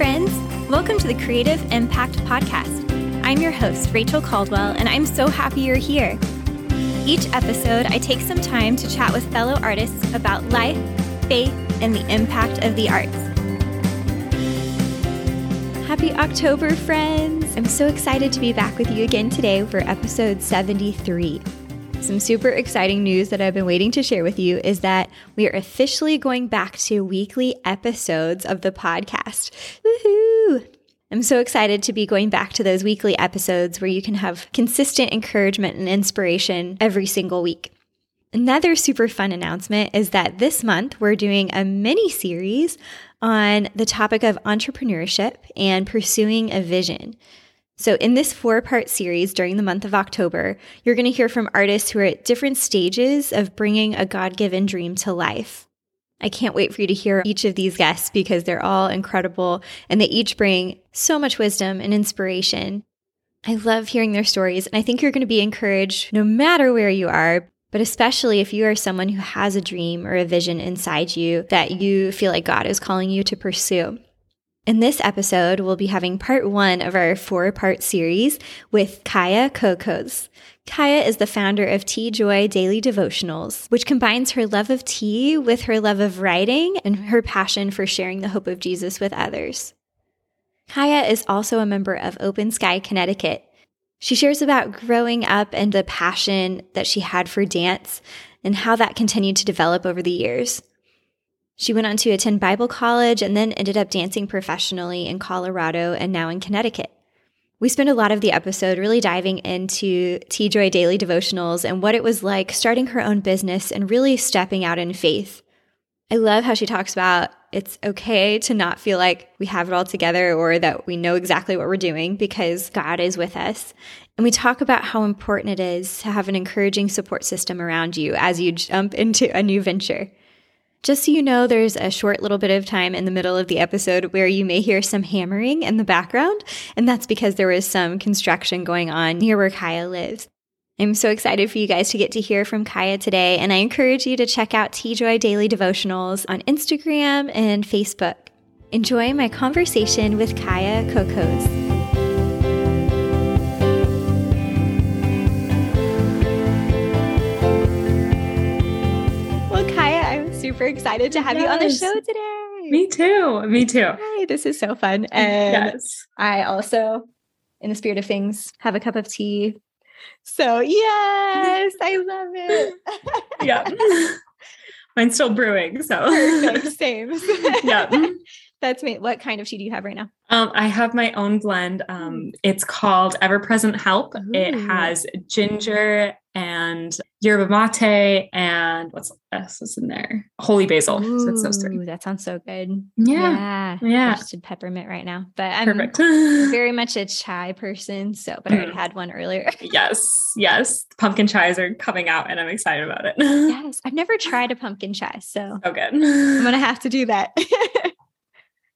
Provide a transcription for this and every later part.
friends. Welcome to the Creative Impact Podcast. I'm your host, Rachel Caldwell, and I'm so happy you're here. Each episode, I take some time to chat with fellow artists about life, faith, and the impact of the arts. Happy October, friends! I'm so excited to be back with you again today for episode 73. Some super exciting news that I've been waiting to share with you is that we are officially going back to weekly episodes of the podcast. Woohoo! I'm so excited to be going back to those weekly episodes where you can have consistent encouragement and inspiration every single week. Another super fun announcement is that this month we're doing a mini series on the topic of entrepreneurship and pursuing a vision. So, in this four part series during the month of October, you're going to hear from artists who are at different stages of bringing a God given dream to life. I can't wait for you to hear each of these guests because they're all incredible and they each bring so much wisdom and inspiration. I love hearing their stories, and I think you're going to be encouraged no matter where you are, but especially if you are someone who has a dream or a vision inside you that you feel like God is calling you to pursue. In this episode, we'll be having part one of our four part series with Kia Coquoz. Kia is the founder of TeaJoy Daily Devotionals, which combines her love of tea with her love of writing and her passion for sharing the hope of Jesus with others. Kia is also a member of Open Sky Connecticut. She shares about growing up and the passion that she had for dance and how that continued to develop over the years. She went on to attend Bible college and then ended up dancing professionally in Colorado and now in Connecticut. We spent a lot of the episode really diving into TeaJoy Daily Devotionals and what it was like starting her own business and really stepping out in faith. I love how she talks about it's okay to not feel like we have it all together or that we know exactly what we're doing because God is with us. And we talk about how important it is to have an encouraging support system around you as you jump into a new venture. Just so you know, there's a short little bit of time in the middle of the episode where you may hear some hammering in the background, and that's because there was some construction going on near where Kia lives. I'm so excited for you guys to get to hear from Kia today, and I encourage you to check out TeaJoy Daily Devotionals on Instagram and Facebook. Enjoy my conversation with Kia Coquoz. Super excited to have yes. you on the show today. Me too. Me too. Hi, this is so fun. And yes. I also, in the spirit of things, have a cup of tea. So, yes, I love it. yeah. Mine's still brewing. So, Perfect. Same. yeah. That's me. What kind of tea do you have right now? Um, I have my own blend. Um, mm. it's called Ever Present Help. Ooh. It has ginger and yerba mate and what's else is in there? Holy basil. Ooh, so it's those three. That sounds so good. Yeah. Yeah. yeah. just peppermint right now. But I'm Perfect. very much a chai person. So, but I already mm. had one earlier. yes. Yes. Pumpkin chais are coming out and I'm excited about it. yes. I've never tried a pumpkin chai. So, so good. I'm going to have to do that.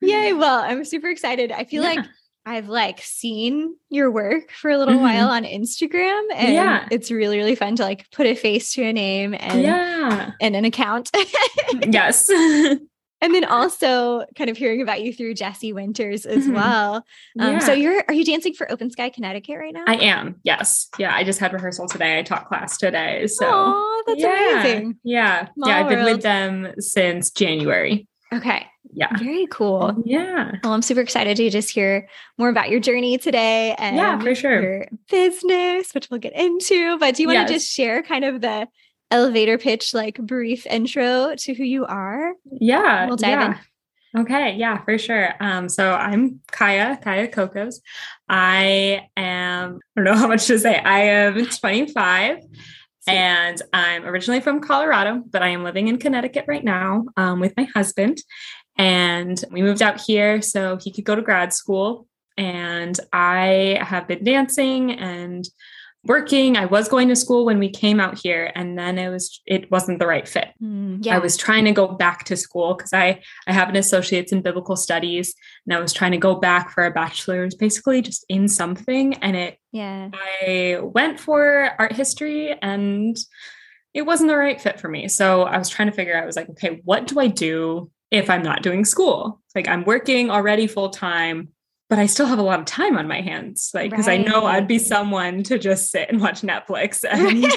Yay. Well, I'm super excited. I feel yeah. like I've like seen your work for a little mm-hmm. while on Instagram and yeah. it's really really fun to like put a face to a name and yeah and an account. yes. and then also kind of hearing about you through Jesse Winters as mm-hmm. well. Um, yeah. so you're are you dancing for Open Sky Connecticut right now? I am. Yes. Yeah, I just had rehearsal today. I taught class today. So Aww, that's yeah. amazing. Yeah. Small yeah, I've been with them since January. Okay yeah. Very cool. Yeah. Well, I'm super excited to just hear more about your journey today and yeah, for sure. your business, which we'll get into. But do you want yes. to just share kind of the elevator pitch, like brief intro to who you are? Yeah. We'll dive yeah. in. Okay, yeah, for sure. Um, so I'm Kia, Kia Coquoz. I am, I don't know how much to say. I am 25 and I'm originally from Colorado, but I am living in Connecticut right now um, with my husband. And we moved out here so he could go to grad school. And I have been dancing and working. I was going to school when we came out here, and then it was it wasn't the right fit. Mm, yeah. I was trying to go back to school because I I have an associate's in biblical studies, and I was trying to go back for a bachelor's, basically just in something. And it yeah, I went for art history and it wasn't the right fit for me. So I was trying to figure out, I was like, okay, what do I do if I'm not doing school. Like I'm working already full time, but I still have a lot of time on my hands. Like, because right. I know I'd be someone to just sit and watch Netflix and be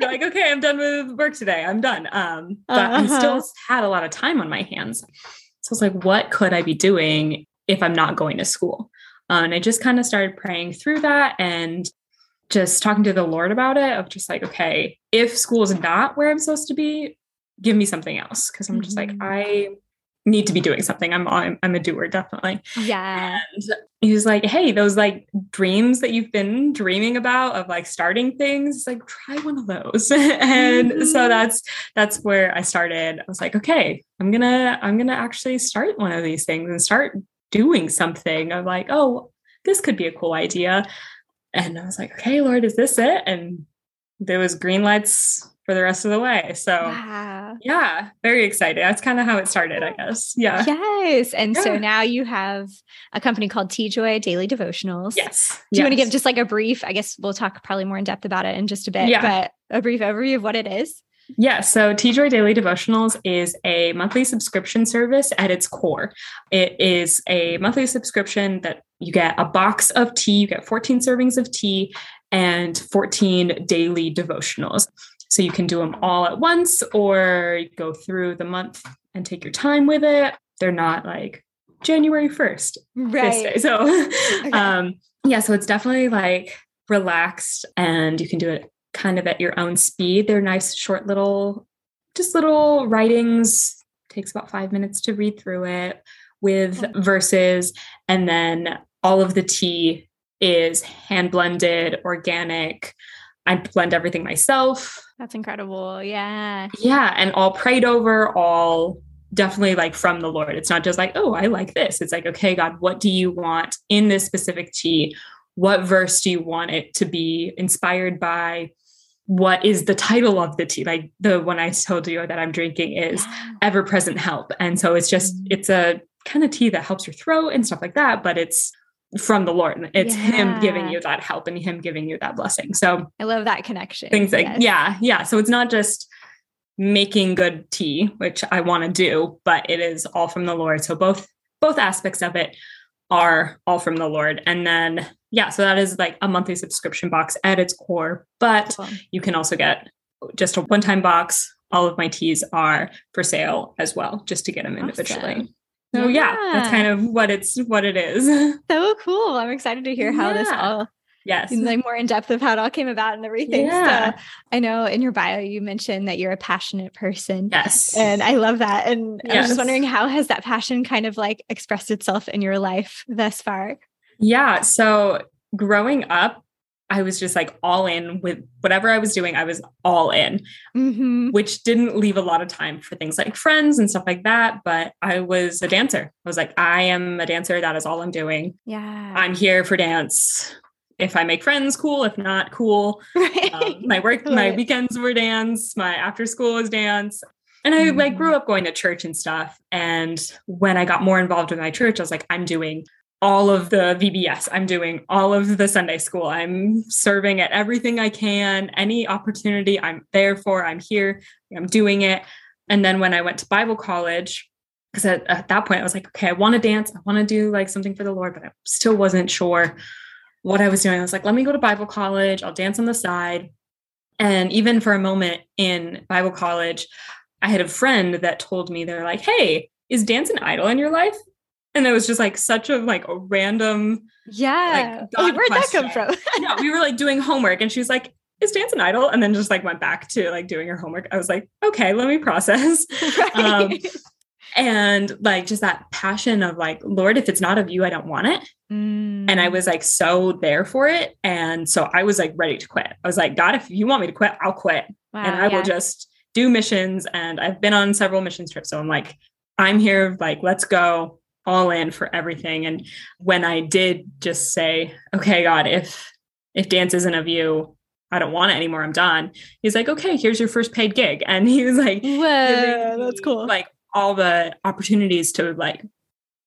like, okay, I'm done with work today. I'm done. Um, but uh-huh. I still had a lot of time on my hands. So I was like, what could I be doing if I'm not going to school? Um, and I just kind of started praying through that and just talking to the Lord about it of just like, okay, if school is not where I'm supposed to be, give me something else. Cause I'm just mm-hmm. like, I need to be doing something. I'm, I'm, I'm a doer, definitely. Yeah. And he was like, Hey, those like dreams that you've been dreaming about of like starting things, like try one of those. and mm-hmm. so that's, that's where I started. I was like, okay, I'm gonna, I'm gonna actually start one of these things and start doing something. I'm like, oh, this could be a cool idea. And I was like, okay, Lord, is this it? And there was green lights for the rest of the way. So wow. yeah, very excited. That's kind of how it started, I guess. Yeah. Yes. And yeah. so now you have a company called TeaJoy Daily Devotionals. Yes. Do you yes. want to give just like a brief, I guess we'll talk probably more in depth about it in just a bit, yeah. but a brief overview of what it is? Yeah, so TeaJoy Daily Devotionals is a monthly subscription service at its core. It is a monthly subscription that you get a box of tea, you get 14 servings of tea, and 14 daily devotionals. So you can do them all at once or go through the month and take your time with it. They're not like January 1st. Right. So okay. um yeah, so it's definitely like relaxed and you can do it kind of at your own speed. They're nice, short little, just little writings. Takes about five minutes to read through it with verses. And then all of the tea is hand blended, organic. I blend everything myself. That's incredible. Yeah. Yeah. And all prayed over, all definitely like from the Lord. It's not just like, oh, I like this. It's like, okay, God, what do you want in this specific tea? What verse do you want it to be inspired by? what is the title of the tea like the one i told you that i'm drinking is ever present help and so it's just mm-hmm. it's a kind of tea that helps your throat and stuff like that but it's from the lord it's yeah. him giving you that help and him giving you that blessing so i love that connection things like yes. yeah yeah so it's not just making good tea which i want to do but it is all from the lord so both both aspects of it are all from the lord and then yeah, so that is like a monthly subscription box at its core, but cool. you can also get just a one time box. All of my teas are for sale as well, just to get them individually. Awesome. So yeah. yeah. that's kind of what it's what it is. So cool. I'm excited to hear how yeah. this all yes like more in depth of how it all came about and everything yeah. so i know in your bio you mentioned that you're a passionate person yes and i love that and yes. i was just wondering how has that passion kind of like expressed itself in your life thus far yeah. So growing up, I was just like all in with whatever I was doing. I was all in, mm-hmm. which didn't leave a lot of time for things like friends and stuff like that. But I was a dancer. I was like, I am a dancer. That is all I'm doing. Yeah. I'm here for dance. If I make friends, cool. If not, cool. Right. Um, my work, my weekends were dance. My after school was dance. And I mm-hmm. like grew up going to church and stuff. And when I got more involved with my church, I was like, I'm doing all of the VBS. I'm doing all of the Sunday school. I'm serving at everything I can. Any opportunity I'm there for, I'm here, I'm doing it. And then when I went to Bible college, because at, at, that point I was like, okay, I want to dance. I want to do like something for the Lord, but I still wasn't sure what I was doing. I was like, let me go to Bible college. I'll dance on the side. And even for a moment in Bible college, I had a friend that told me, they're like, hey, is dance an idol in your life? And it was just like such a like a random yeah. Like, where'd question. that come from? No we were like doing homework and she was like is dance an idol? And then just like went back to like doing her homework. I was like okay let me process. Right. um, and like just that passion of like lord if it's not of you i don't want it. Mm. and i was like so there for it. And so i was like ready to quit. I was like god if you want me to quit i'll quit. Wow, and i yeah. will just do missions. And i've been on several mission trips. So i'm like i'm here. Like let's go all in for everything. And when I did just say, okay, God, if if dance isn't of you, I don't want it anymore. I'm done. He's like, okay, here's your first paid gig. And he was like, Whoa, that's cool. Like all the opportunities to like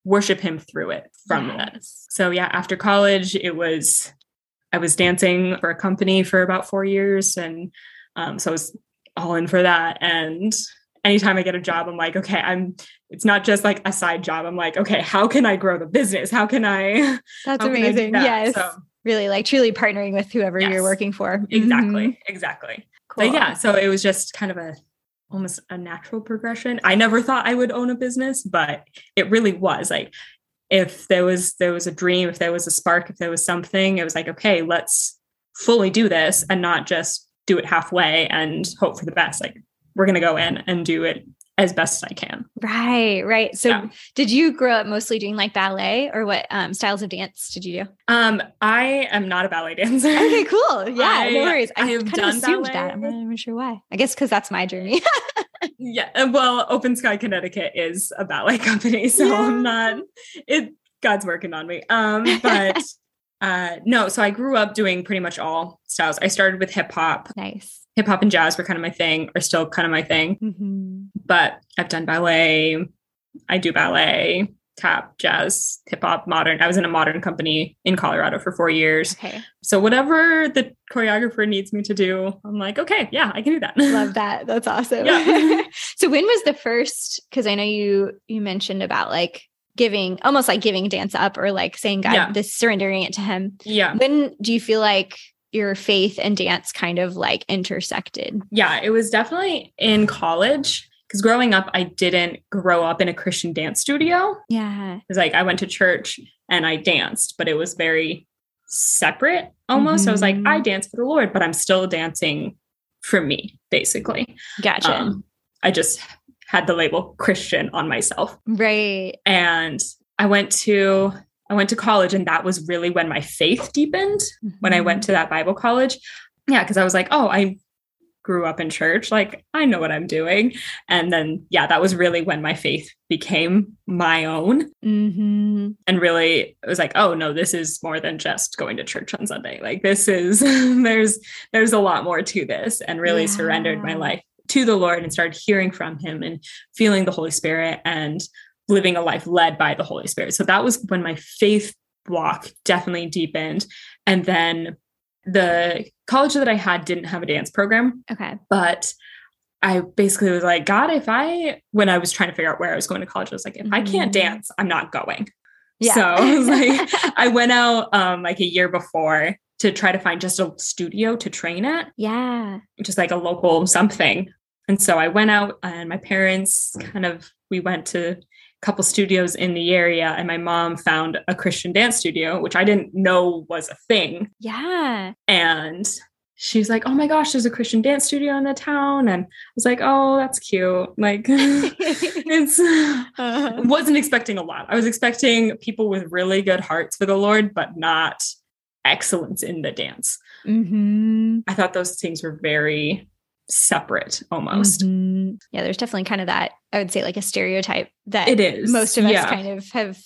worship him through it from yes. that. So yeah, after college, it was I was dancing for a company for about four years. And um, so I was all in for that. And anytime I get a job, I'm like, okay, I'm it's not just like a side job. I'm like, okay, how can I grow the business? How can I That's amazing. That? Yes. So, really like truly partnering with whoever yes. you're working for. Exactly. Mm-hmm. Exactly. Cool. But yeah, so it was just kind of a almost a natural progression. I never thought I would own a business, but it really was like if there was there was a dream, if there was a spark, if there was something, it was like, okay, let's fully do this and not just do it halfway and hope for the best. Like we're going to go in and do it as best as I can. Right, right. So yeah. did you grow up mostly doing like ballet or what um, styles of dance did you do? Um, I am not a ballet dancer. Okay, cool. Yeah, I, no worries. I, I have kind of assumed ballet. that. I'm not even sure why. I guess because that's my journey. yeah. Uh, well, Open Sky Connecticut is a ballet company. So yeah. I'm not it God's working on me. Um, but uh no, so I grew up doing pretty much all styles. I started with hip hop. Nice hip hop and jazz were kind of my thing, or still kind of my thing. Mm-hmm. But I've done ballet. I do ballet, tap, jazz, hip hop, modern. I was in a modern company in Colorado for four years. Okay. So whatever the choreographer needs me to do, I'm like, okay, yeah, I can do that. Love that. That's awesome. Yeah. so when was the first? Because I know you you mentioned about like giving almost like giving dance up or like saying God, yeah. this surrendering it to Him. Yeah. When do you feel like your faith and dance kind of like intersected? Yeah, it was definitely in college because growing up, I didn't grow up in a Christian dance studio. Yeah. It's like I went to church and I danced, but it was very separate almost. Mm-hmm. I was like, I mm-hmm. dance for the Lord, but I'm still dancing for me, basically. Gotcha. Um, I just had the label Christian on myself. Right. And I went to I went to college and that was really when my faith deepened mm-hmm. when I went to that Bible college. Yeah, because I was like, oh, I grew up in church. Like, I know what I'm doing. And then, yeah, that was really when my faith became my own. Mm-hmm. And really, it was like, oh, no, this is more than just going to church on Sunday. Like, this is, there's, there's a lot more to this and really yeah. surrendered my life to the Lord and started hearing from him and feeling the Holy Spirit and living a life led by the Holy Spirit. So that was when my faith walk definitely deepened. And then the college that I had didn't have a dance program. Okay. But I basically was like, God, if I, when I was trying to figure out where I was going to college, I was like, if mm-hmm. I can't mm-hmm. dance, I'm not going. Yeah. So I was like, I went out um, like a year before to try to find just a studio to train at. Yeah. Just like a local something. And so I went out and my parents kind of, we went to couple studios in the area and my mom found a Christian dance studio, which I didn't know was a thing. Yeah. And she's like, "Oh my gosh, there's a Christian dance studio in the town." And I was like, "Oh, that's cute." Like it's uh-huh. wasn't expecting a lot. I was expecting people with really good hearts for the Lord, but not excellence in the dance. Mm-hmm. I thought those things were very separate almost. Mm-hmm. Yeah, there's definitely kind of that, I would say like a stereotype that it is. Most of yeah. us kind of have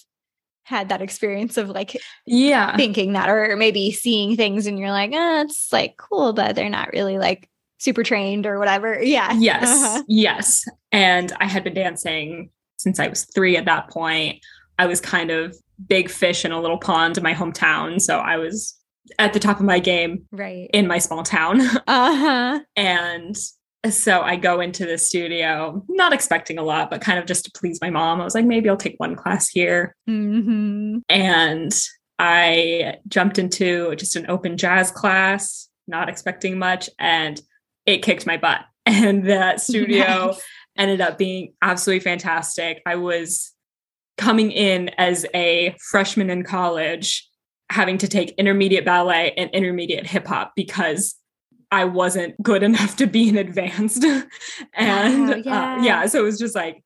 had that experience of like yeah thinking that or maybe seeing things and you're like oh it's like cool but they're not really like super trained or whatever yeah yes uh-huh. yes and i had been dancing since i was three at that point i was kind of big fish in a little pond in my hometown so i was at the top of my game right in my small town. Uh-huh. and so I go into the studio, not expecting a lot, but kind of just to please my mom. I was like, maybe I'll take one class here. Mm-hmm. And I jumped into just an open jazz class, not expecting much, and it kicked my butt. And that studio nice. ended up being absolutely fantastic. I was coming in as a freshman in college having to take intermediate ballet and intermediate hip hop because I wasn't good enough to be in advanced. and wow, yeah. Uh, yeah, so it was just like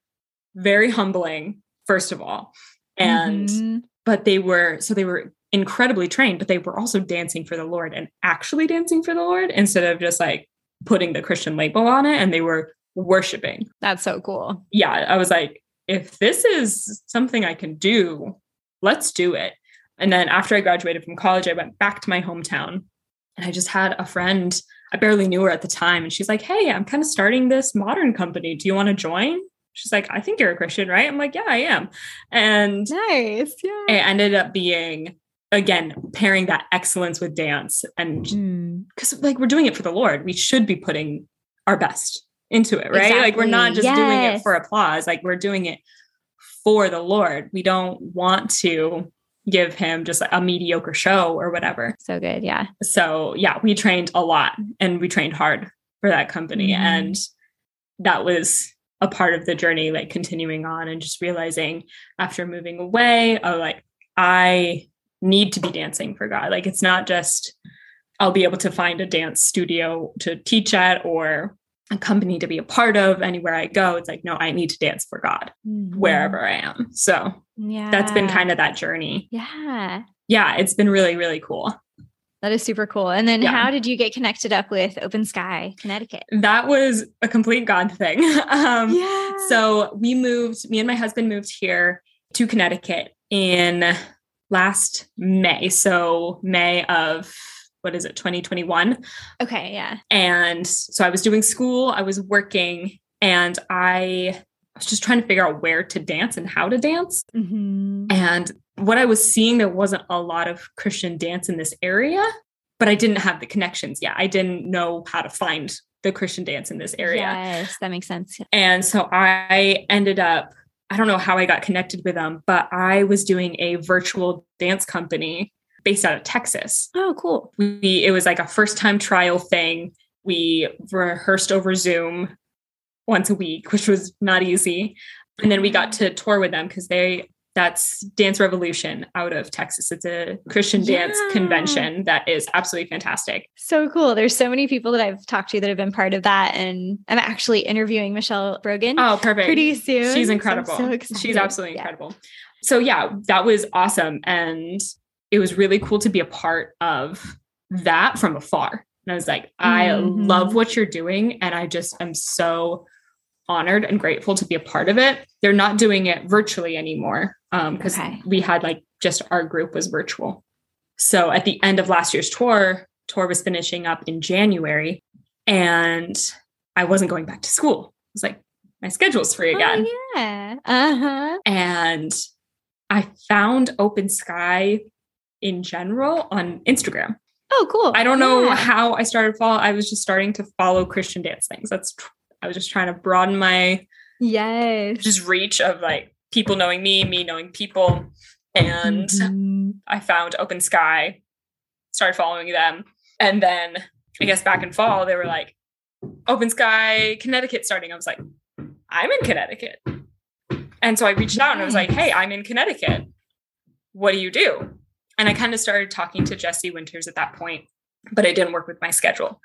very humbling, first of all. And, mm-hmm. but they were, so they were incredibly trained, but they were also dancing for the Lord and actually dancing for the Lord instead of just like putting the Christian label on it. And they were worshiping. That's so cool. Yeah. I was like, if this is something I can do, let's do it. And then after I graduated from college, I went back to my hometown and I just had a friend. I barely knew her at the time. And she's like, Hey, I'm kind of starting this modern company. Do you want to join? She's like, I think you're a Christian, right? I'm like, Yeah, I am. And nice. Yeah. It ended up being, again, pairing that excellence with dance. And because, mm. like, we're doing it for the Lord, we should be putting our best into it, right? Exactly. Like we're not just doing it for applause, like we're doing it for the Lord. We don't want to give him just a mediocre show or whatever. So good. Yeah. So, yeah, we trained a lot and we trained hard for that company Mhm. and that was a part of the journey like continuing on and just realizing after moving away oh like I need to be dancing for God. Like it's not just I'll be able to find a dance studio to teach at or a company to be a part of anywhere I go. It's like, no, I need to dance for God wherever I am. So Mm-hmm. Yeah. that's been kind of that journey. Yeah. Yeah, it's been really, really cool. That is super cool. And then Yeah. how did you get connected up with Open Sky, Connecticut? That was a complete God thing. um, yeah. So we moved, me and my husband moved here to Connecticut in last May. So May of what is it, 2021. okay. Yeah. And so I was doing school, I was working, and I was just trying to figure out where to dance and how to dance. Mhm. And what I was seeing, there wasn't a lot of Christian dance in this area, but I didn't have the connections yet. I didn't know how to find the Christian dance in this area. Yes, that makes sense. And so I ended up, I don't know how I got connected with them, but I was doing a virtual dance company based out of Texas. Oh, cool. We it was like a first time trial thing. We rehearsed over Zoom once a week, which was not easy. And then we got to tour with them because they that's Dance Revolution out of Texas. It's a Christian dance Yeah. convention that is absolutely fantastic. So cool. There's so many people that I've talked to that have been part of that. And I'm actually interviewing Michelle Brogan Oh, perfect. pretty soon. She's incredible. so She's absolutely Yeah. incredible. So yeah, that was awesome. And it was really cool to be a part of that from afar. And I was like, I Mhm. love what you're doing. And I just am so honored and grateful to be a part of it. They're not doing it virtually anymore. Um, because Okay. we had like just our group was virtual. So at the end of last year's tour, tour was finishing up in January and I wasn't going back to school. I was like, my schedule's free again. Oh, yeah. Uh huh. And I found Open Sky in general on Instagram. Oh, cool. I don't know Yeah. how I started follow. I was just starting to follow Christian dance things. That's I was just trying to broaden my Yes. just reach of like people knowing me, me knowing people. And Mhm. I found Open Sky, started following them. And then I guess back in fall, they were like, Open Sky Connecticut starting. I was like, I'm in Connecticut. And so I reached out and I was like, hey, I'm in Connecticut. What do you do? And I kind of started talking to Jesse Winters at that point, but it didn't work with my schedule.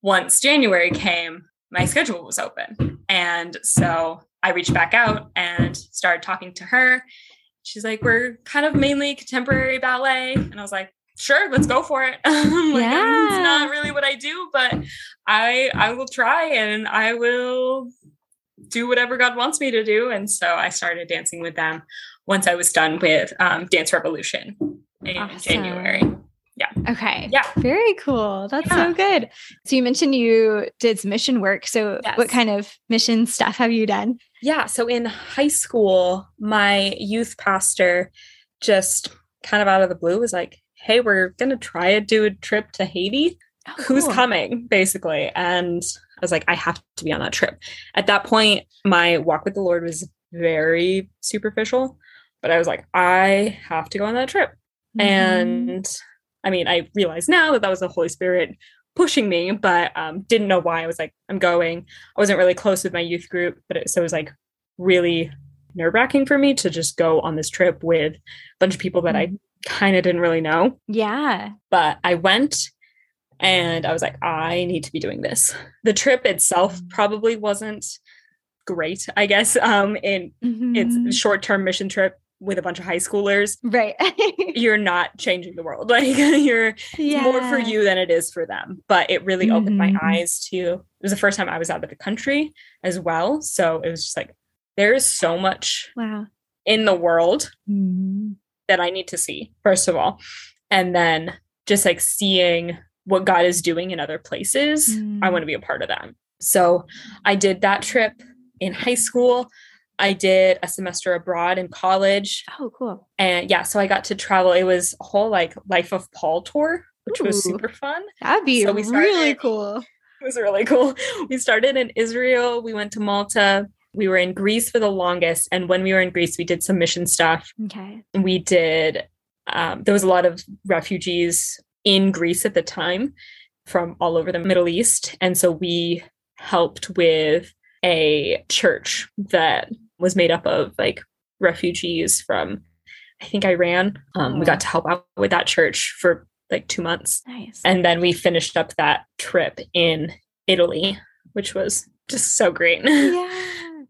Once January came, my schedule was open. And so I reached back out and started talking to her. She's like, we're kind of mainly contemporary ballet. And I was like, sure, let's go for it. Like, Yeah. It's not really what I do, but I I will try and I will do whatever God wants me to do. And so I started dancing with them once I was done with um, Dance Revolution in Awesome. January. Yeah. Okay. Yeah. Very cool. That's Yeah. so good. So you mentioned you did some mission work. So Yes. what kind of mission stuff have you done? Yeah. So in high school, my youth pastor just kind of out of the blue was like, hey, we're going to try to do a trip to Haiti. Oh, Who's coming? Basically. And I was like, I have to be on that trip. At that point, my walk with the Lord was very superficial, but I was like, I have to go on that trip. Mhm. And I mean, I realize now that that was the Holy Spirit pushing me, but um, didn't know why. I was like, I'm going. I wasn't really close with my youth group, but it, so it was like really nerve wracking for me to just go on this trip with a bunch of people that I kind of didn't really know. yeah. But I went and I was like, I need to be doing this. The trip itself Mm. probably wasn't great, I guess. Um, in Mhm. it's short term mission trip with a bunch of high schoolers. right. You're not changing the world. Like you're yeah. more for you than it is for them. But it really opened my Mhm. eyes to it was the first time I was out of the country as well. So it was just like there is so much Wow. in the world Mhm. that I need to see, first of all. And then just like seeing what God is doing in other places, I Mm. want to be a part of that. So I did that trip in high school. I did a semester abroad in college. Oh, cool. And yeah, so I got to travel. It was a whole like Life of Paul tour, which was super fun. That'd be So we really cool. it was really cool. We started in Israel, we went to Malta, we were in Greece for the longest. And when we were in Greece, we did some mission stuff. Okay. We did, um, there was a lot of refugees in Greece at the time from all over the Middle East. And so we helped with a church that was made up of like refugees from, I think, Iran. Um, We got to help out with that church for like two months. Nice. And then we finished up that trip in Italy, which was just so great. yeah.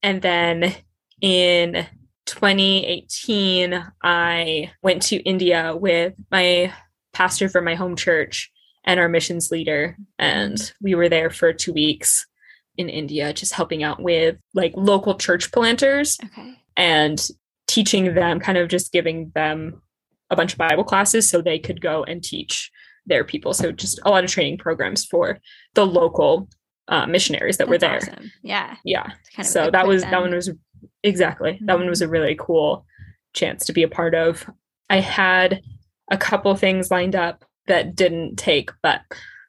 And then in 2018, I went to India with my pastor from my home church and our missions leader. And we were there for two weeks in India, just helping out with like local church planters Okay. and teaching them, kind of just giving them a bunch of Bible classes so they could go and teach their people. So just a lot of training programs for the local uh, missionaries that were there. Awesome. Yeah. Yeah. kind of so that was that one was exactly that one Mhm. was a really cool chance to be a part of. I had a couple things lined up that didn't take, but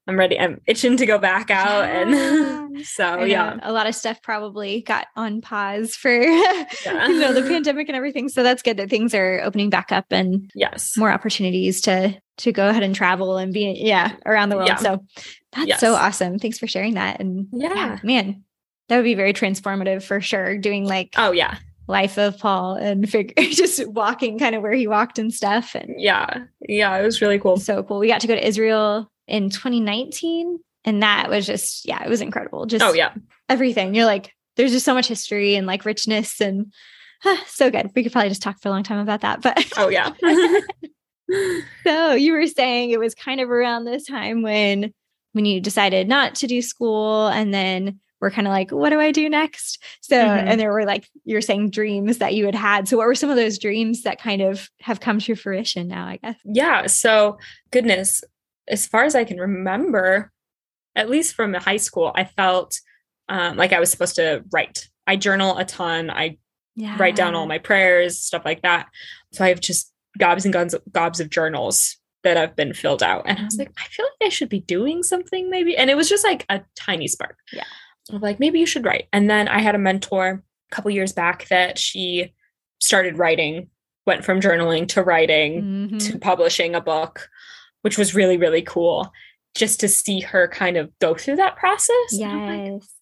I'm ready. I'm itching to go back out, and so yeah, a lot of stuff probably got on pause for Yeah. you know the pandemic and everything. So that's good that things are opening back up and yes, more opportunities to to go ahead and travel and be yeah around the world. Yeah. So that's Yes. so awesome. Thanks for sharing that. And Yeah. man, that would be very transformative for sure. Doing like oh yeah, life of Paul and figure just walking kind of where he walked and stuff. And yeah, yeah. It was really cool. so cool. We got to go to Israel in 2019. And that was just, yeah, it was incredible. Just Oh yeah, everything. You're like, there's just so much history and like richness and huh, so good. We could probably just talk for a long time about that. But oh yeah. so you were saying it was kind of around this time when when you decided not to do school and then we're kind of like, what do I do next? So, Mhm. and there were like, you're saying dreams that you had had. So, what were some of those dreams that kind of have come to fruition now, I guess? yeah. So goodness, as far as I can remember, at least from high school, I felt um, like I was supposed to write. I journal a ton. I Yeah. write down all my prayers, stuff like that. So I have just gobs and gobs, gobs of journals that have been filled out. And I was like, I feel like I should be doing something maybe. And it was just like a tiny spark. Yeah. Of like, maybe you should write. And then I had a mentor a couple years back that she started writing, went from journaling to writing Mhm. to publishing a book, which was really, really cool. Just to see her kind of go through that process. I'm like, Yes.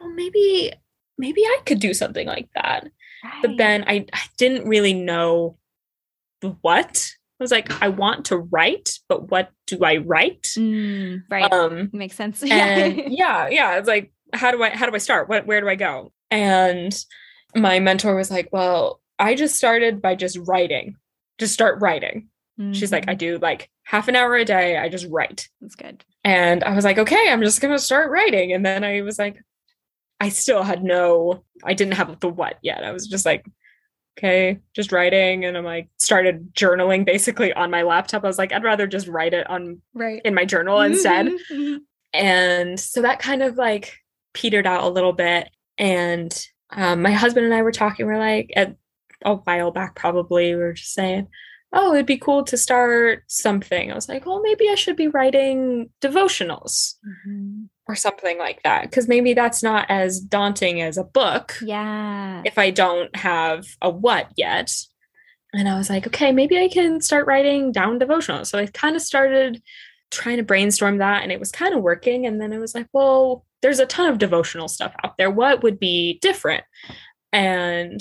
well, maybe, maybe I could do something like that but then I, I didn't really know what. I was like, I want to write, but what do I write? Mm, right. Um, Makes sense. and yeah, yeah, it's like, how do I how do I start? What where do I go? And my mentor was like, well, I just started by just writing. Just start writing. She's like, I Mhm. do like half an hour a day. I just write. That's good. And I was like, okay, I'm just going to start writing. And then I was like, I still had no, I didn't have the what yet. I was just like, okay, just writing. And I'm like, started journaling basically on my laptop. I was like, I'd rather just write it on Right. in my journal instead. Mhm, mhm. And so that kind of like petered out a little bit. And um, my husband and I were talking, we're like, at a while back, probably, we were just saying, oh, it'd be cool to start something. I was like, well, maybe I should be writing devotionals Mhm. or something like that. Because maybe that's not as daunting as a book Yeah. if I don't have a what yet. And I was like, okay, maybe I can start writing down devotionals. So I kind of started trying to brainstorm that and it was kind of working. And then I was like, well, there's a ton of devotional stuff out there. What would be different? And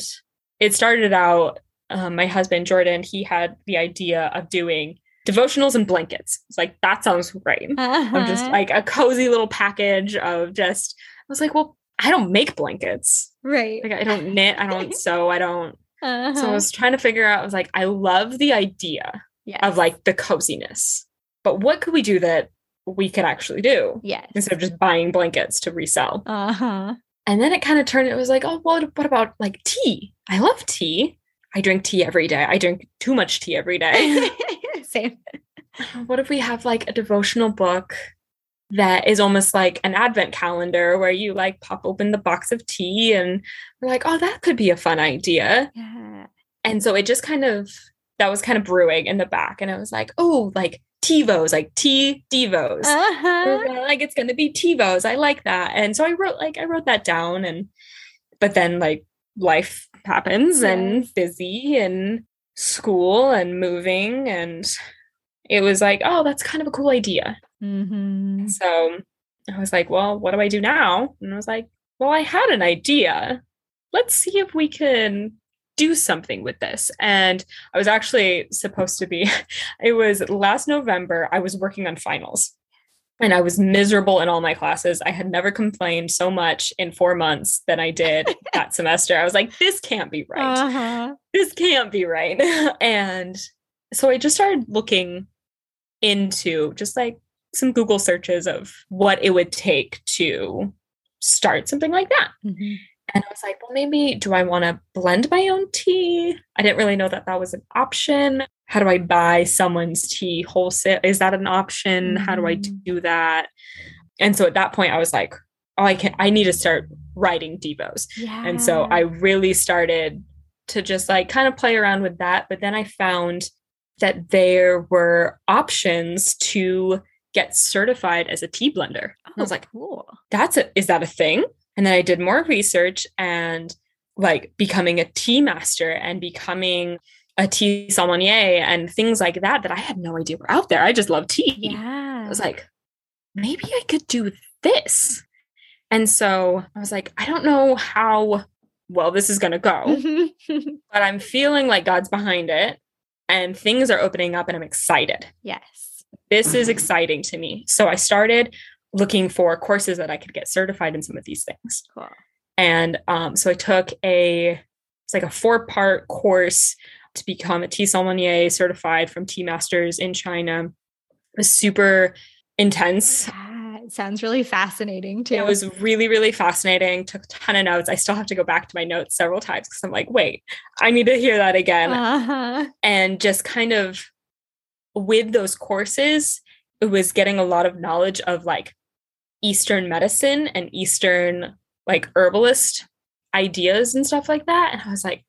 it started out, um, my husband, Jordan, he had the idea of doing devotionals and blankets. It's like, that sounds great. I'm just Uh-huh. like a cozy little package of just, I was like, well, I don't make blankets. right. Like I don't knit, I don't sew, I don't. So I Uh-huh. was trying to figure out. I was like, I love the idea yes. of like the coziness, but what could we do that we could actually do yes. instead of just buying blankets to resell? Uh huh. And then it kind of turned. It was like, oh, what? What about like tea? I love tea. I drink tea every day. I drink too much tea every day. Same. what if we have like a devotional book that is almost like an advent calendar where you like pop open the box of tea and we're like, oh, that could be a fun idea. Yeah. And so it just kind of that was kind of brewing in the back. And I was like, oh, like TiVos, like T Devos. Uh-huh. Like it's gonna be TiVos. I like that. And so I wrote like I wrote that down and but then like life happens and busy and school and moving and it was like, oh, that's kind of a cool idea. Mhm. So I was like, well, what do I do now? And I was like, well, I had an idea. Let's see if we can do something with this. And I was actually supposed to be, it was last November, I was working on finals and I was miserable in all my classes. I had never complained so much in four months than I did that semester. I was like, this can't be right Uh-huh. this can't be right. and so I just started looking into just like some Google searches of what it would take to start something like that. Mhm. And I was like, well, maybe do I want to blend my own tea? I didn't really know that that was an option. How do I buy someone's tea wholesale? Is that an option? How do I Mhm. do that? And so at that point, I was like, oh, I can I need to start writing devos. Yeah. And so I really started to just like kind of play around with that. But then I found that there were options to get certified as a tea blender. And I was Oh, like, cool. that's a, is that a thing? And then I did more research and like becoming a tea master and becoming a tea sommelier and things like that that I had no idea were out there. I just love tea. Yeah. I was like, maybe I could do this. And so I was like, I don't know how well this is going to go, but I'm feeling like God's behind it and things are opening up and I'm excited. yes. This is exciting to me. So I started looking for courses that I could get certified in some of these things. Cool. And um, so I took a, it's like a four part course to become a tea sommelier certified from Tea Masters in China. It was super intense. Yeah, it sounds really fascinating too. It was really, really fascinating. Took a ton of notes. I still have to go back to my notes several times because I'm like, wait, I need to hear that again. uh-huh. and just kind of with those courses, it was getting a lot of knowledge of like Eastern medicine and Eastern like herbalist ideas and stuff like that. And I was like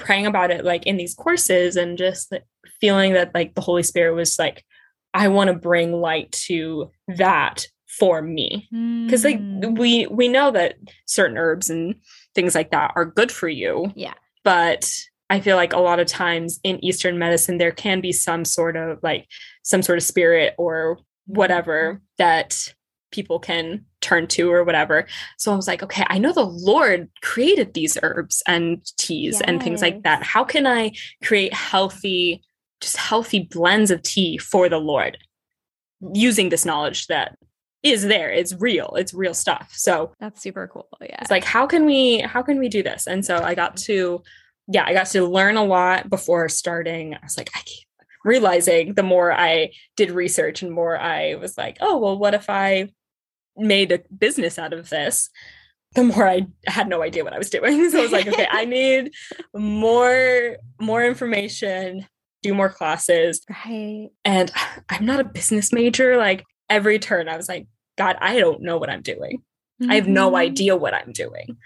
praying about it like in these courses and just like, feeling that like the Holy Spirit was like, I want to bring light to that for me because like Mm. we we know that certain herbs and things like that are good for you Yeah. but i feel like a lot of times in eastern medicine there can be some sort of like some sort of spirit or whatever that people can turn to or whatever so i was like okay i know the lord created these herbs and teas and things like that how can i create healthy just healthy blends of tea for the lord using this knowledge that is there it's real it's real stuff so That's super cool. Yeah. it's like how can we how can we do this and so i got to yeah i got to learn a lot before starting i was like i keep realizing the more i did research and more i was like oh well what if i made a business out of this the more i had no idea what i was doing so i was like okay i need more more information do more classes right. and i'm not a business major like every turn i was like god i don't know what i'm doing I have no Mhm. idea what I'm doing.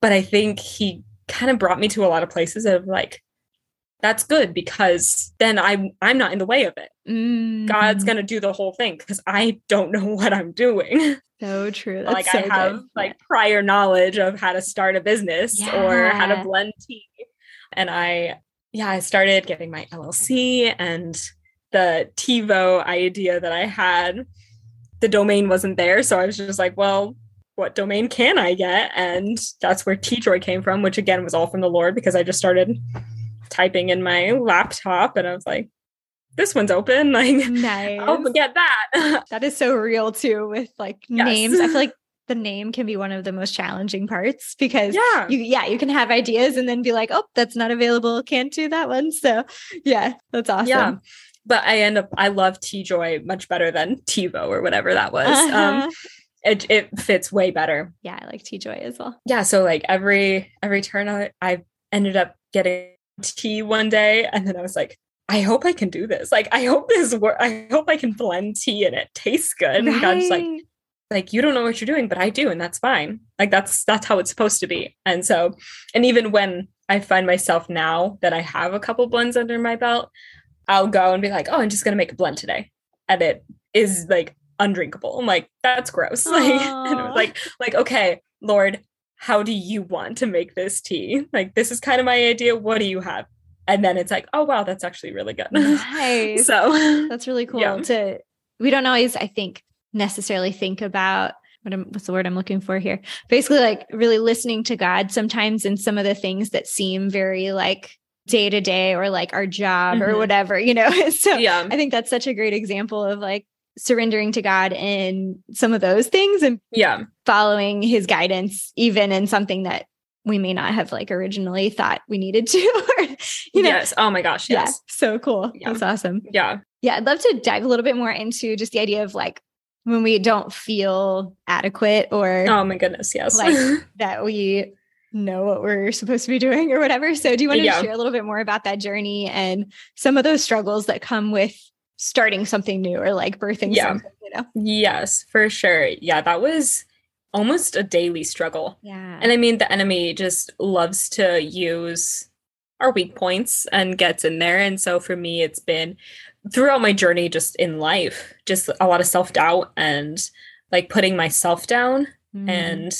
But I think he kind of brought me to a lot of places of like, that's good because then I'm I'm not in the way of it. God's Mhm. gonna do the whole thing because I don't know what I'm doing. So true. That's like so I have good. like prior knowledge of how to start a business or how to blend tea. And I yeah, I started getting my LLC and the TiVo idea that I had, the domain wasn't there. So I was just like, well, what domain can I get? And that's where TeaJoy came from, which again was all from the Lord because I just started typing in my laptop and I was like, this one's open. Like, nice. I'll get that. That is so real too with like Yes. names. I feel like the name can be one of the most challenging parts because yeah. you yeah, you can have ideas and then be like, "Oh, that's not available. Can't do that one." So, yeah, that's awesome. Yeah. But I end up I love TeaJoy much better than TiVo or whatever that was. Um Uh-huh. it it fits way better. yeah, I like TeaJoy as well. Yeah, so like every every turn I, I ended up getting tea one day and then I was like I hope I can do this. Like I hope this work. I hope I can blend tea and it tastes good. And God's like, like you don't know what you're doing, but I do, and that's fine. Like that's that's how it's supposed to be. And so, and even when I find myself now that I have a couple blends under my belt, I'll go and be like, oh, I'm just gonna make a blend today. and it is like undrinkable. I'm like, that's gross. Like, like, like, okay, Lord, how do you want to make this tea? Like, this is kind of my idea. What do you have? And then it's like, oh wow, that's actually really good. Nice. so that's really cool. Yeah. To we don't always, I think, necessarily think about what I'm, what's the word I'm looking for here? Basically, like really listening to God sometimes in some of the things that seem very like day to day or like our job mm-hmm. or whatever, you know? so yeah. I think that's such a great example of like surrendering to God in some of those things and yeah, following his guidance, even in something that we may not have like originally thought we needed to. or, you know? Yes. Oh my gosh. Yes. Yeah. So cool. Yeah. That's awesome. Yeah. Yeah. I'd love to dive a little bit more into just the idea of like when we don't feel adequate or oh my goodness, yes. like that we know what we're supposed to be doing or whatever. So do you want to yeah. share a little bit more about that journey and some of those struggles that come with starting something new or like birthing yeah. something, you know? Yes, for sure. Yeah, that was almost a daily struggle. Yeah. And I mean the enemy just loves to use our weak points and gets in there. And so for me it's been throughout my journey just in life, just a lot of self-doubt and like putting myself down mm. and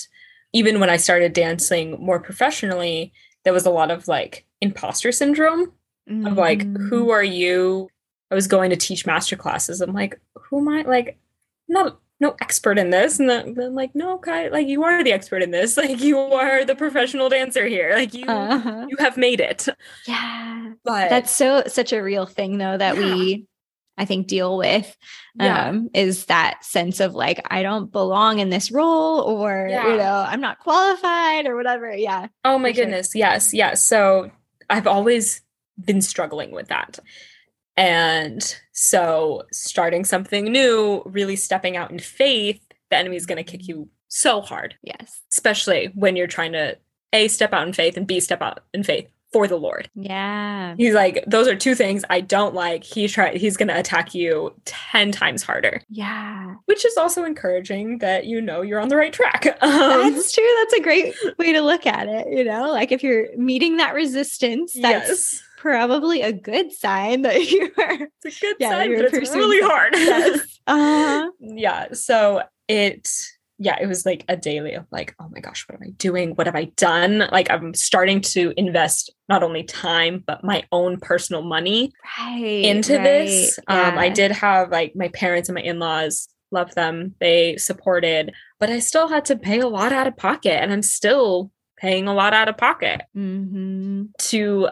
even when I started dancing more professionally, there was a lot of like imposter syndrome mm-hmm. of like, who mm. are you? I was going to teach master classes. I'm like, who am I? Like, not no expert in this. And then, like, no, Kia, like you are the expert in this. Like you are the professional dancer here. Like you uh-huh. you have made it. Yeah. But that's so such a real thing though that yeah. we I think deal with yeah. um, is that sense of like I don't belong in this role or yeah. you know I'm not qualified or whatever. Yeah. Oh my goodness. Sure. Yes. Yes. So I've always been struggling with that. And so starting something new, really stepping out in faith, the enemy is going to kick you so hard. Yes. Especially when you're trying to A step out in faith and B step out in faith for the Lord. Yeah. He's like, those are two things I don't like. He's try he's gonna attack you 10 times harder. Yeah. Which is also encouraging that you know you're on the right track. Um, that's true. That's a great way to look at it. You know, like if you're meeting that resistance, that's yes. Probably a good sign that you are it's a good yeah, sign, but it's really hard. Yes. Uh-huh. yeah. So it yeah, it was like a daily of like, oh my gosh, what am I doing? What have I done? Like I'm starting to invest not only time, but my own personal money right, into right, this. yeah. Um, I did have like my parents and my in-laws, love them. They supported, but I still had to pay a lot out of pocket. And I'm still paying a lot out of pocket mm-hmm. to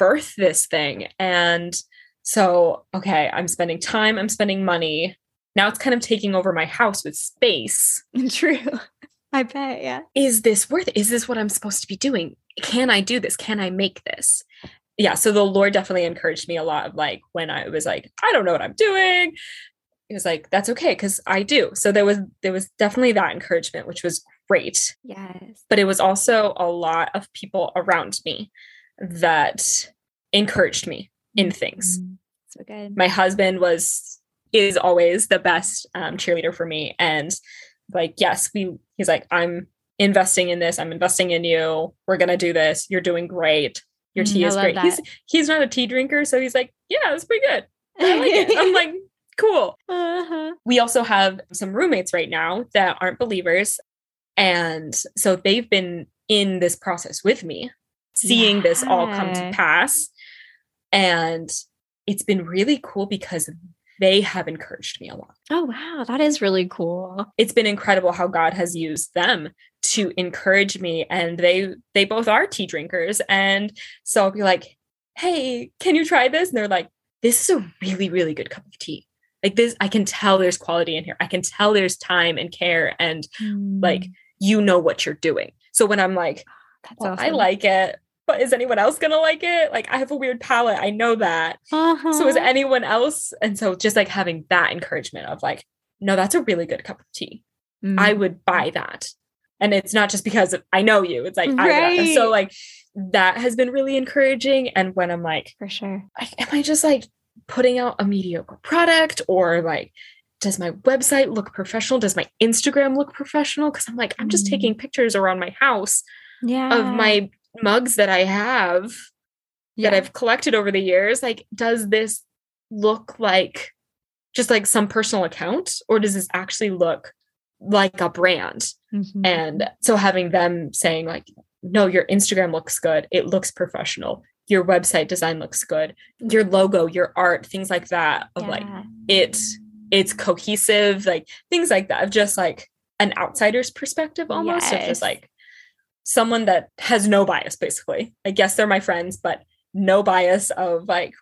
birth this thing. And so, okay, I'm spending time, I'm spending money now it's kind of taking over my house with space. True. I bet, yeah. Is this worth it? Is this what I'm supposed to be doing? Can I do this? Can I make this? Yeah. So the Lord definitely encouraged me a lot of like when I was like, I don't know what I'm doing. He was like, that's okay, because I do. So there was there was definitely that encouragement, which was great. Yes. But it was also a lot of people around me that encouraged me in things. Mm, so good. My husband was is always the best um, cheerleader for me. And like, yes, we, he's like, I'm investing in this. I'm investing in you. We're going to do this. You're doing great. Your tea mm, is great. That. He's, he's not a tea drinker. So he's like, yeah, it's pretty good. I like it. I'm like, cool. Uh-huh. We also have some roommates right now that aren't believers. And so they've been in this process with me, seeing yeah. this all come to pass. And it's been really cool because they have encouraged me a lot. Oh, wow. That is really cool. It's been incredible how God has used them to encourage me. And they they both are tea drinkers. And so I'll be like, hey, can you try this? And they're like, this is a really, really good cup of tea. Like this, I can tell there's quality in here. I can tell there's time and care and mm. like you know what you're doing. So when I'm like, well, awesome. I like it, but is anyone else gonna like it? Like I have a weird palate. I know that. Uh-huh. So is anyone else? And so just like having that encouragement of like, no, that's a really good cup of tea. Mm. I would buy that. And it's not just because I know you. It's like right. I so like that has been really encouraging. And when I'm like, for sure, like, am I just like putting out a mediocre product or like does my website look professional? Does my Instagram look professional? Because I'm like, I'm just mm. taking pictures around my house yeah. of my mugs that I have yeah. that I've collected over the years, like, does this look like just like some personal account or does this actually look like a brand? Mhm. And so having them saying like, no, your Instagram looks good. It looks professional. Your website design looks good. Your logo, your art, things like that of like Yeah. it it's cohesive, like things like that of just like an outsider's perspective almost of just like someone that has no bias basically. I guess they're my friends, but no bias of like,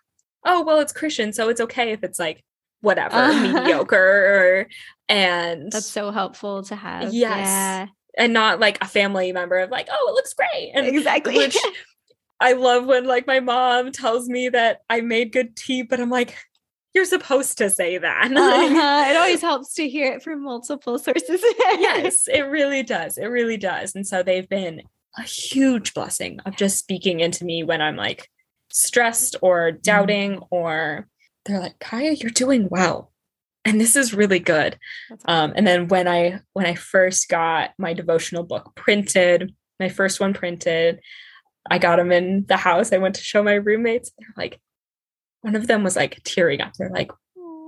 oh well it's Christian, so it's okay if it's like whatever, Uh-huh. mediocre and That's so helpful to have. Yes. and not like a family member of like, oh, it looks great. And Exactly. which I love when like my mom tells me that I made good tea, but I'm like, you're supposed to say that. Uh-huh. It always helps to hear it from multiple sources. yes, it really does. It really does. And so they've been a huge blessing of just speaking into me when I'm like stressed or doubting, or they're like, Kia, you're doing well. And this is really good. That's Um, and then when I when I first got my devotional book printed, my first one printed, I got them in the house. I went to show my roommates. They're like, one of them was like tearing up. They're like,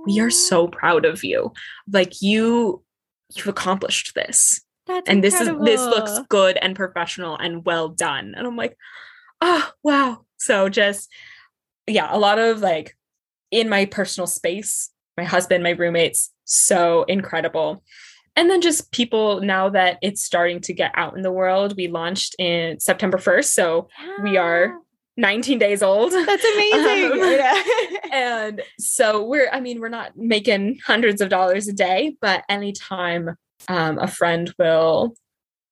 "We are so proud of you. Like you, you've accomplished this, That's and this is this looks good and professional and well done." And I'm like, "Oh wow!" So just yeah, a lot of like in my personal space, my husband, my roommates, so incredible. And then just people now that it's starting to get out in the world. We launched in September 1st, so we are- Yeah. 19 days old. That's amazing. Um, know. and so we're i mean we're not making hundreds of dollars a day but anytime um, a friend will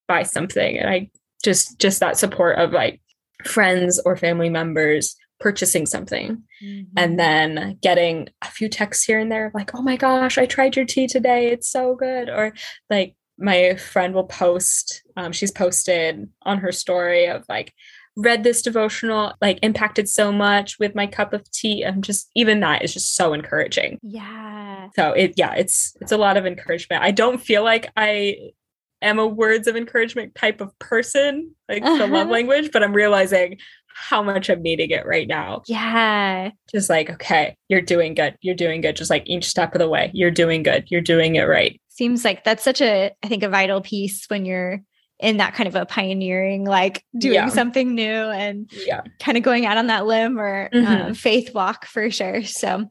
buy something and i just just that support of like friends or family members purchasing something Mm-hmm. and then getting a few texts here and there like oh my gosh i tried your tea today it's so good or like my friend will post um, she's posted on her story of like read this devotional like impacted so much with my cup of tea and just even that is just so encouraging yeah. so it yeah it's it's a lot of encouragement i don't feel like i am a words of encouragement type of person like the love Uh-huh. language but i'm realizing how much i'm needing it right now Yeah. just like okay you're doing good you're doing good just like each step of the way you're doing good you're doing it right Seems like that's such a, I think, a vital piece when you're in that kind of a pioneering, like doing Yeah. something new and yeah kind of going out on that limb or Mhm. um, faith walk for sure. So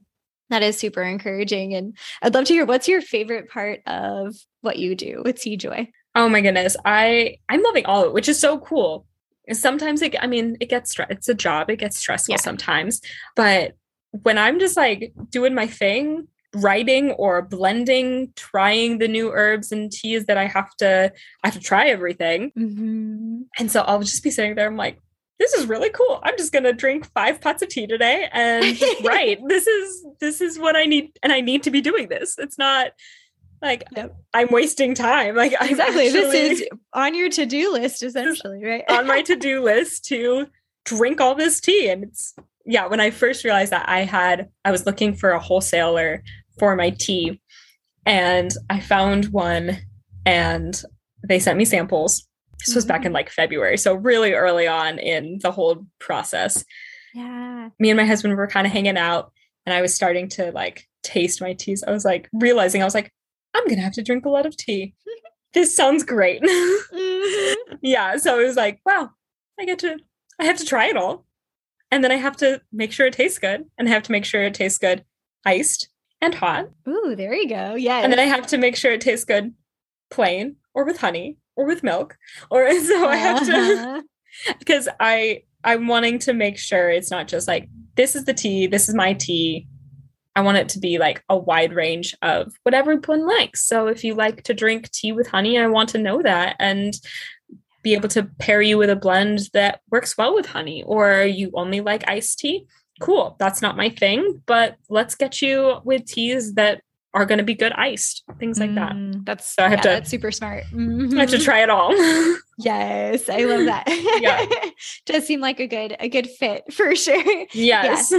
that is super encouraging. And I'd love to hear what's your favorite part of what you do with TeaJoy? oh my goodness i i'm loving all of it which is so cool sometimes it i mean it gets it's a job it gets stressful Yeah. sometimes but when i'm just like doing my thing writing or blending trying the new herbs and teas that i have to i have to try everything Mhm. and so i'll just be sitting there i'm like this is really cool i'm just going to drink five pots of tea today and right this is this is what i need and i need to be doing this it's not like Yep. i'm wasting time like I'm Exactly. actually this is on your to do list, essentially, right? on my to-do list to drink all this tea and it's yeah when i first realized that i had i was looking for a wholesaler for my tea and i found one and they sent me samples. This was back in like february so really early on in the whole process. Yeah. me and my husband were kind of hanging out and i was starting to like taste my teas. I was like realizing i was like i'm gonna have to drink a lot of tea. This sounds great. Mhm. yeah so it was like wow i get to i have to try it all. And then i have to make sure it tastes good and i have to make sure it tastes good iced and hot Ooh, there you go. Yeah. and then i have to make sure it tastes good plain or with honey or with milk or so i have to Uh-huh. because i i'm wanting to make sure it's not just like this is the tea this is my tea i want it to be like a wide range of whatever one likes so if you like to drink tea with honey i want to know that and be able to pair you with a blend that works well with honey or you only like iced tea cool that's not my thing but let's get you with teas that are going to be good iced things like that Mm, That's So I have yeah, to- that's super smart. i have to Mhm. try it all Yes, I love that. Yeah. Does seem like a good a good fit for sure. yes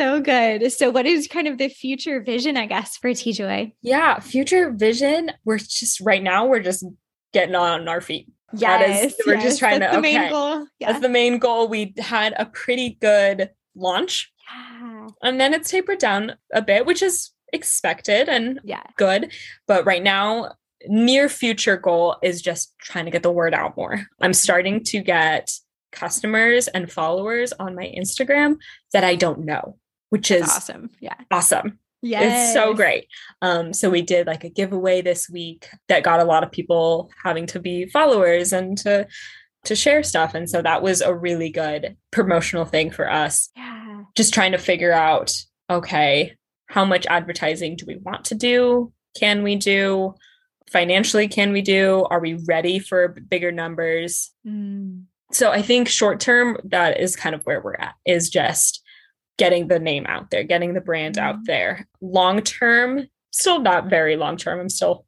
So good. So what is kind of the future vision, I guess, for TeaJoy? Yeah, future vision. We're just right now. We're just getting on our feet. That is- Yes. we're just trying to- the main okay. goal. Yeah. That's the main goal. We had a pretty good launch, yeah. and then it's tapered down a bit, which is expected and Yeah. good. But right now, near future goal is just trying to get the word out more. I'm starting to get customers and followers on my Instagram that I don't know, which is awesome. Yeah. awesome. Yeah. It's so great. Um, so we did like a giveaway this week that got a lot of people having to be followers and to to share stuff. And so that was a really good promotional thing for us. Yeah. Just trying to figure out, okay, how much advertising do we want to do? Can we do? Financially, can we do? Are we ready for bigger numbers? Mm. so I think short term, that is kind of where we're at, is just getting the name out there, getting the brand out Mhm. there. Long term, still not very long term. I'm still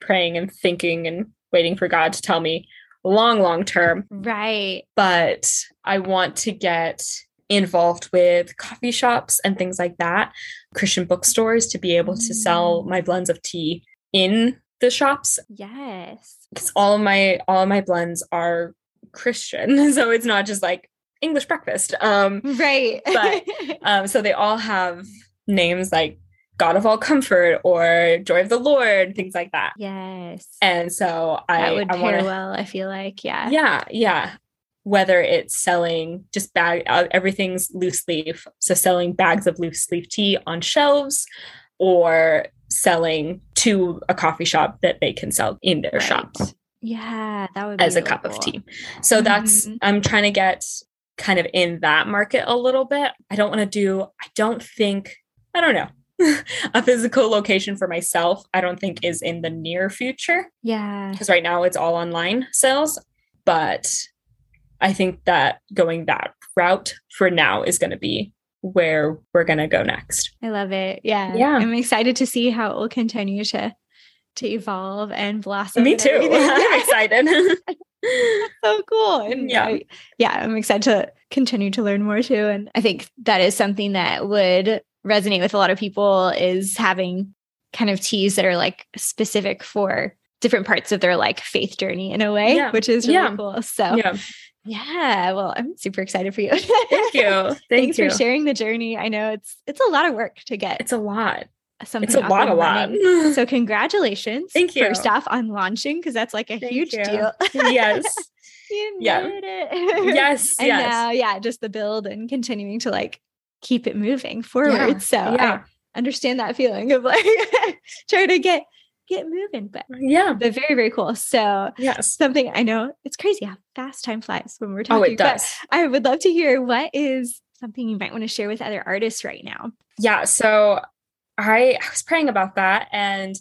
praying and thinking and waiting for God to tell me long, long term. Right. But I want to get involved with coffee shops and things like that, Christian bookstores to be able to sell Mm. my blends of tea in the shops Yes. because all of my all of my blends are Christian, so it's not just like English breakfast. Um, Right. But- um, so they all have names like God of all comfort or Joy of the Lord, things like that. yes. And so I that would I pair wanna, well, I feel like. Yeah. yeah, yeah. Whether it's selling just bag, uh, everything's loose leaf, so selling bags of loose leaf tea on shelves, or selling to a coffee shop that they can sell in their Right. shops. Yeah. That would be as a cup of tea. So that's Mhm. I'm trying to get kind of in that market a little bit. I don't want to do I don't think I don't know. a physical location for myself I don't think is in the near future Yeah. because right now it's all online sales, but I think that going that route for now is going to be where we're going to go next. I love it. Yeah. Yeah. I'm excited to see how it will continue to to evolve and blossom. Me and too. I'm excited. so cool. And Yeah. I- yeah, I'm excited to continue to learn more too. And I think that is something that would resonate with a lot of people is having kind of teas that are like specific for different parts of their like faith journey in a way, Yeah. which is really Yeah. cool. So yeah. yeah. well, I'm super excited for you. Thank you. Thank Thanks you. for sharing the journey. I know it's it's a lot of work to get It's a lot. something It's a lot, a lot. running. So congratulations. Thank you. First off on launching because that's like a Thank huge you. deal. yes. you Yeah. Yes. and yes. now, yeah, just the build and continuing to like keep it moving forward. Yeah, So yeah. I understand that feeling of like trying to get get moving, but Yeah. but very very cool. So Yes. something I know it's crazy how fast time flies when we're talking. Oh, it does. I would love to hear what is something you might want to share with other artists right now. Yeah. So I, I was praying about that and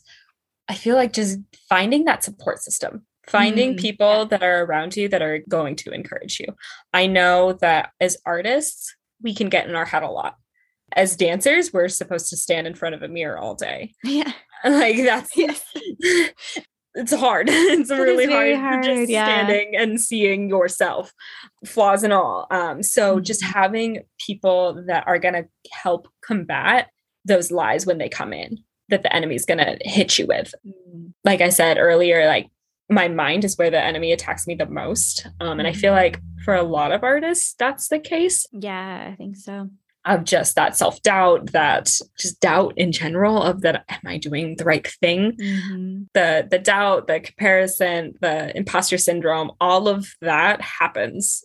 I feel like just finding that support system, finding Mm, people yeah. that are around you that are going to encourage you. I know that as artists, we can get in our head a lot. As dancers, we're supposed to stand in front of a mirror all day. Yeah. Like that's Yes. it's hard. It's It really hard, hard, just yeah. standing and seeing yourself, flaws and all. Um, so just Mhm. having people that are gonna help combat those lies when they come in that the enemy's gonna hit you with. Mm, Like I said earlier, like my mind is where the enemy attacks me the most. Um, and I feel like for a lot of artists, that's the case Yeah, I think so. of just that self doubt, that just doubt in general of that, am I doing the right thing? Mhm. the the doubt, the comparison, the imposter syndrome, all of that happens.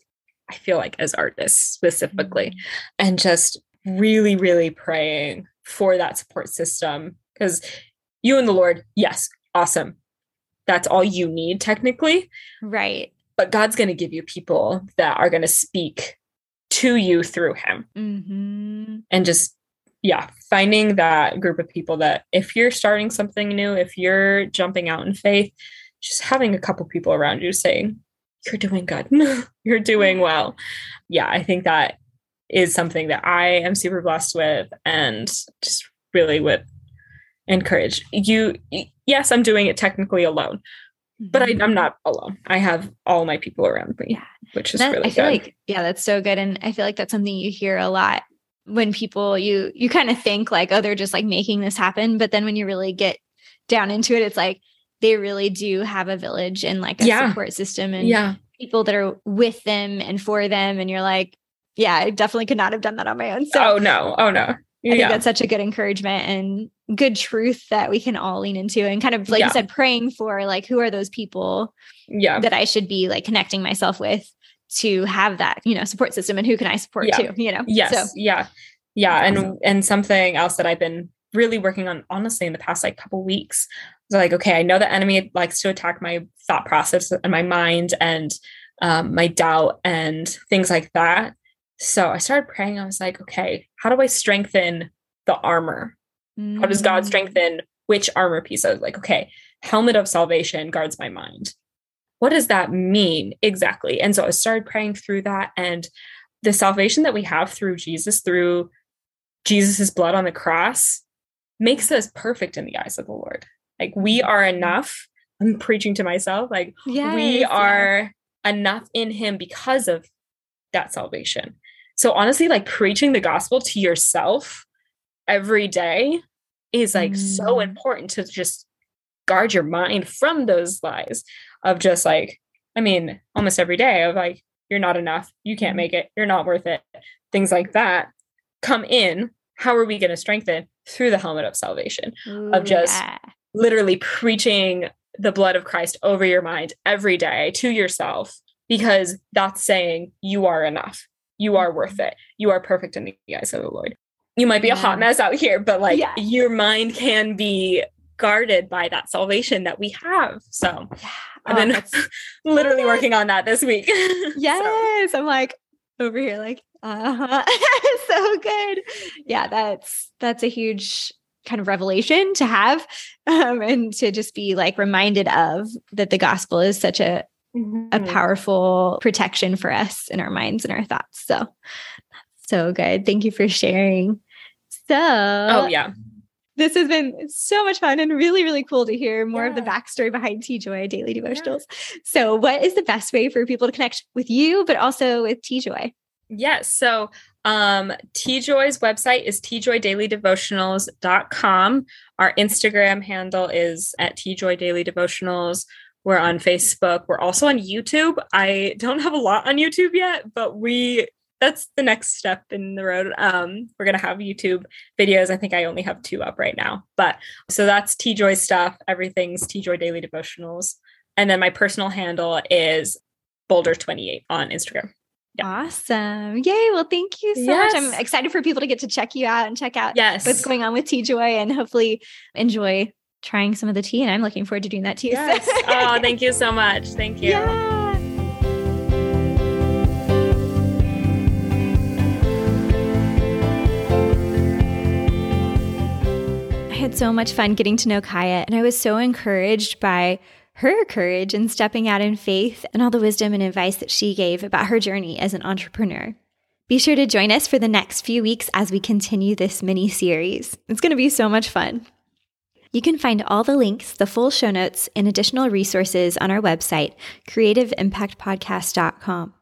I feel like as artists specifically, and just really, really praying for that support system because you and the Lord, yes, awesome. That's all you need technically, Right. but God's going to give you people that are going to speak to you through Him. Hmm and just yeah finding that group of people that if you're starting something new if you're jumping out in faith just having a couple people around you saying you're doing good. You're doing well. Yeah i think that is something that i am super blessed with and just really would encourage you yes i'm doing it technically alone but I, mm-hmm. i'm not alone i have all my people around me Yeah. which is That- really I feel good like yeah, that's so good, and I feel like that's something you hear a lot when people you you kind of think like oh they're just like making this happen, but then when you really get down into it, it's like they really do have a village and like a Yeah. support system and yeah people that are with them and for them, and you're like yeah, I definitely could not have done that on my own. So oh no oh no I think that's such a good encouragement and good truth that we can all lean into and kind of like yeah. you said, praying for like who are those people yeah. that I should be like connecting myself with to have that, you know, support system and who can I support yeah. too, you know? Yes. So, yeah. Yeah. And awesome. and something else that I've been really working on honestly in the past like couple weeks was like, okay, I know the enemy likes to attack my thought process and my mind and um, my doubt and things like that. So I started praying. I was like, okay, how do I strengthen the armor? Mm. How does God mm. strengthen which armor piece? I was like, okay, helmet of salvation guards my mind. What does that mean exactly? And so I started praying through that. And the salvation that we have through Jesus, through Jesus's blood on the cross, makes us perfect in the eyes of the Lord. Like we are enough. I'm preaching to myself. Like yes, we are enough in him because of that salvation. So honestly, like preaching the gospel to yourself every day is like mm. so important to just guard your mind from those lies of just like, I mean, almost every day of like, you're not enough, you can't make it, you're not worth it, things like that come in. How are we going to strengthen through the helmet of salvation Ooh, of just yeah. literally preaching the blood of Christ over your mind every day to yourself because that's saying you are enough you are worth it. You are perfect in the eyes of the Lord. You might be a hot mess out here, but like yeah. your mind can be guarded by that salvation that we have. So yeah. I've been oh, literally working on that this week. Yes. so. I'm like over here, like, uh-huh. so good. Yeah, that's that's a huge kind of revelation to have um, and to just be like reminded of that the gospel is such a mm-hmm. a powerful protection for us in our minds and our thoughts. So, so good. Thank you for sharing. So, oh, yeah. This has been so much fun and really, really cool to hear more yeah. of the backstory behind TeaJoy Daily Devotionals. Yeah. So, what is the best way for people to connect with you, but also with TeaJoy? Yes. So, um, TeaJoy's website is teajoydailydevotionals.com. Our Instagram handle is at TeaJoy Daily Devotionals. We're on Facebook. We're also on YouTube. I don't have a lot on YouTube yet, but we that's the next step in the road. Um, we're gonna have YouTube videos. I think I only have two up right now, but so that's TeaJoy stuff. Everything's TeaJoy Daily Devotionals, and then my personal handle is Boulder28 on Instagram. Awesome. Yay. Well, thank you so yes. much. I'm excited for people to get to check you out and check out yes. what's going on with TeaJoy and hopefully enjoy trying some of the tea, and I'm looking forward to doing that too. Yes. oh, thank you so much. Thank you. Yeah. I had so much fun getting to know Kia, and I was so encouraged by her courage in stepping out in faith and all the wisdom and advice that she gave about her journey as an entrepreneur. Be sure to join us for the next few weeks as we continue this mini series. It's going to be so much fun. You can find all the links, the full show notes, and additional resources on our website, creativeimpactpodcast.com.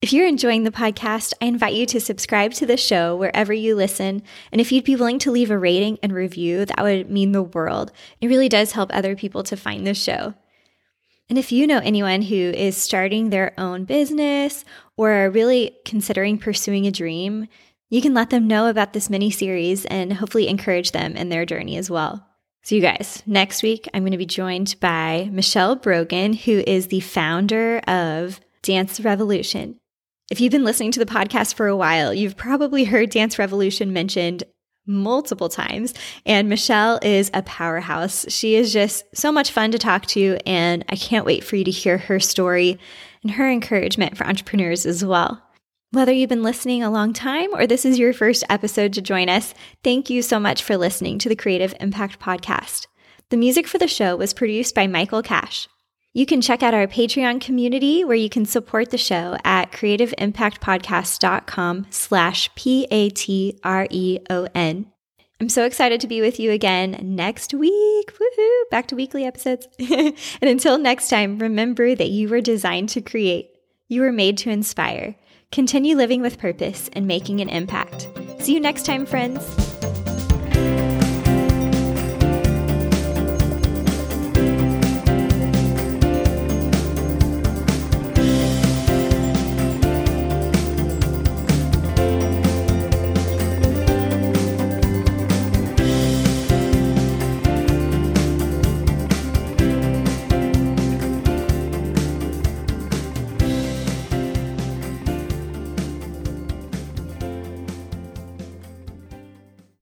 If you're enjoying the podcast, I invite you to subscribe to the show wherever you listen. And if you'd be willing to leave a rating and review, that would mean the world. It really does help other people to find the show. And if you know anyone who is starting their own business or are really considering pursuing a dream, you can let them know about this mini series and hopefully encourage them in their journey as well. So, you guys, next week I'm going to be joined by Michelle Brogan, who is the founder of Dance Revolution. If you've been listening to the podcast for a while, you've probably heard Dance Revolution mentioned multiple times. And Michelle is a powerhouse. She is just so much fun to talk to. And I can't wait for you to hear her story and her encouragement for entrepreneurs as well. Whether you've been listening a long time or this is your first episode to join us, thank you so much for listening to the Creative Impact Podcast. The music for the show was produced by Michael Cash. You can check out our Patreon community where you can support the show at creativeimpactpodcast.com slash P-A-T-R-E-O-N. I'm so excited to be with you again next week. Woohoo! Back to weekly episodes. and until next time, remember that you were designed to create. You were made to inspire. Continue living with purpose and making an impact. See you next time, friends.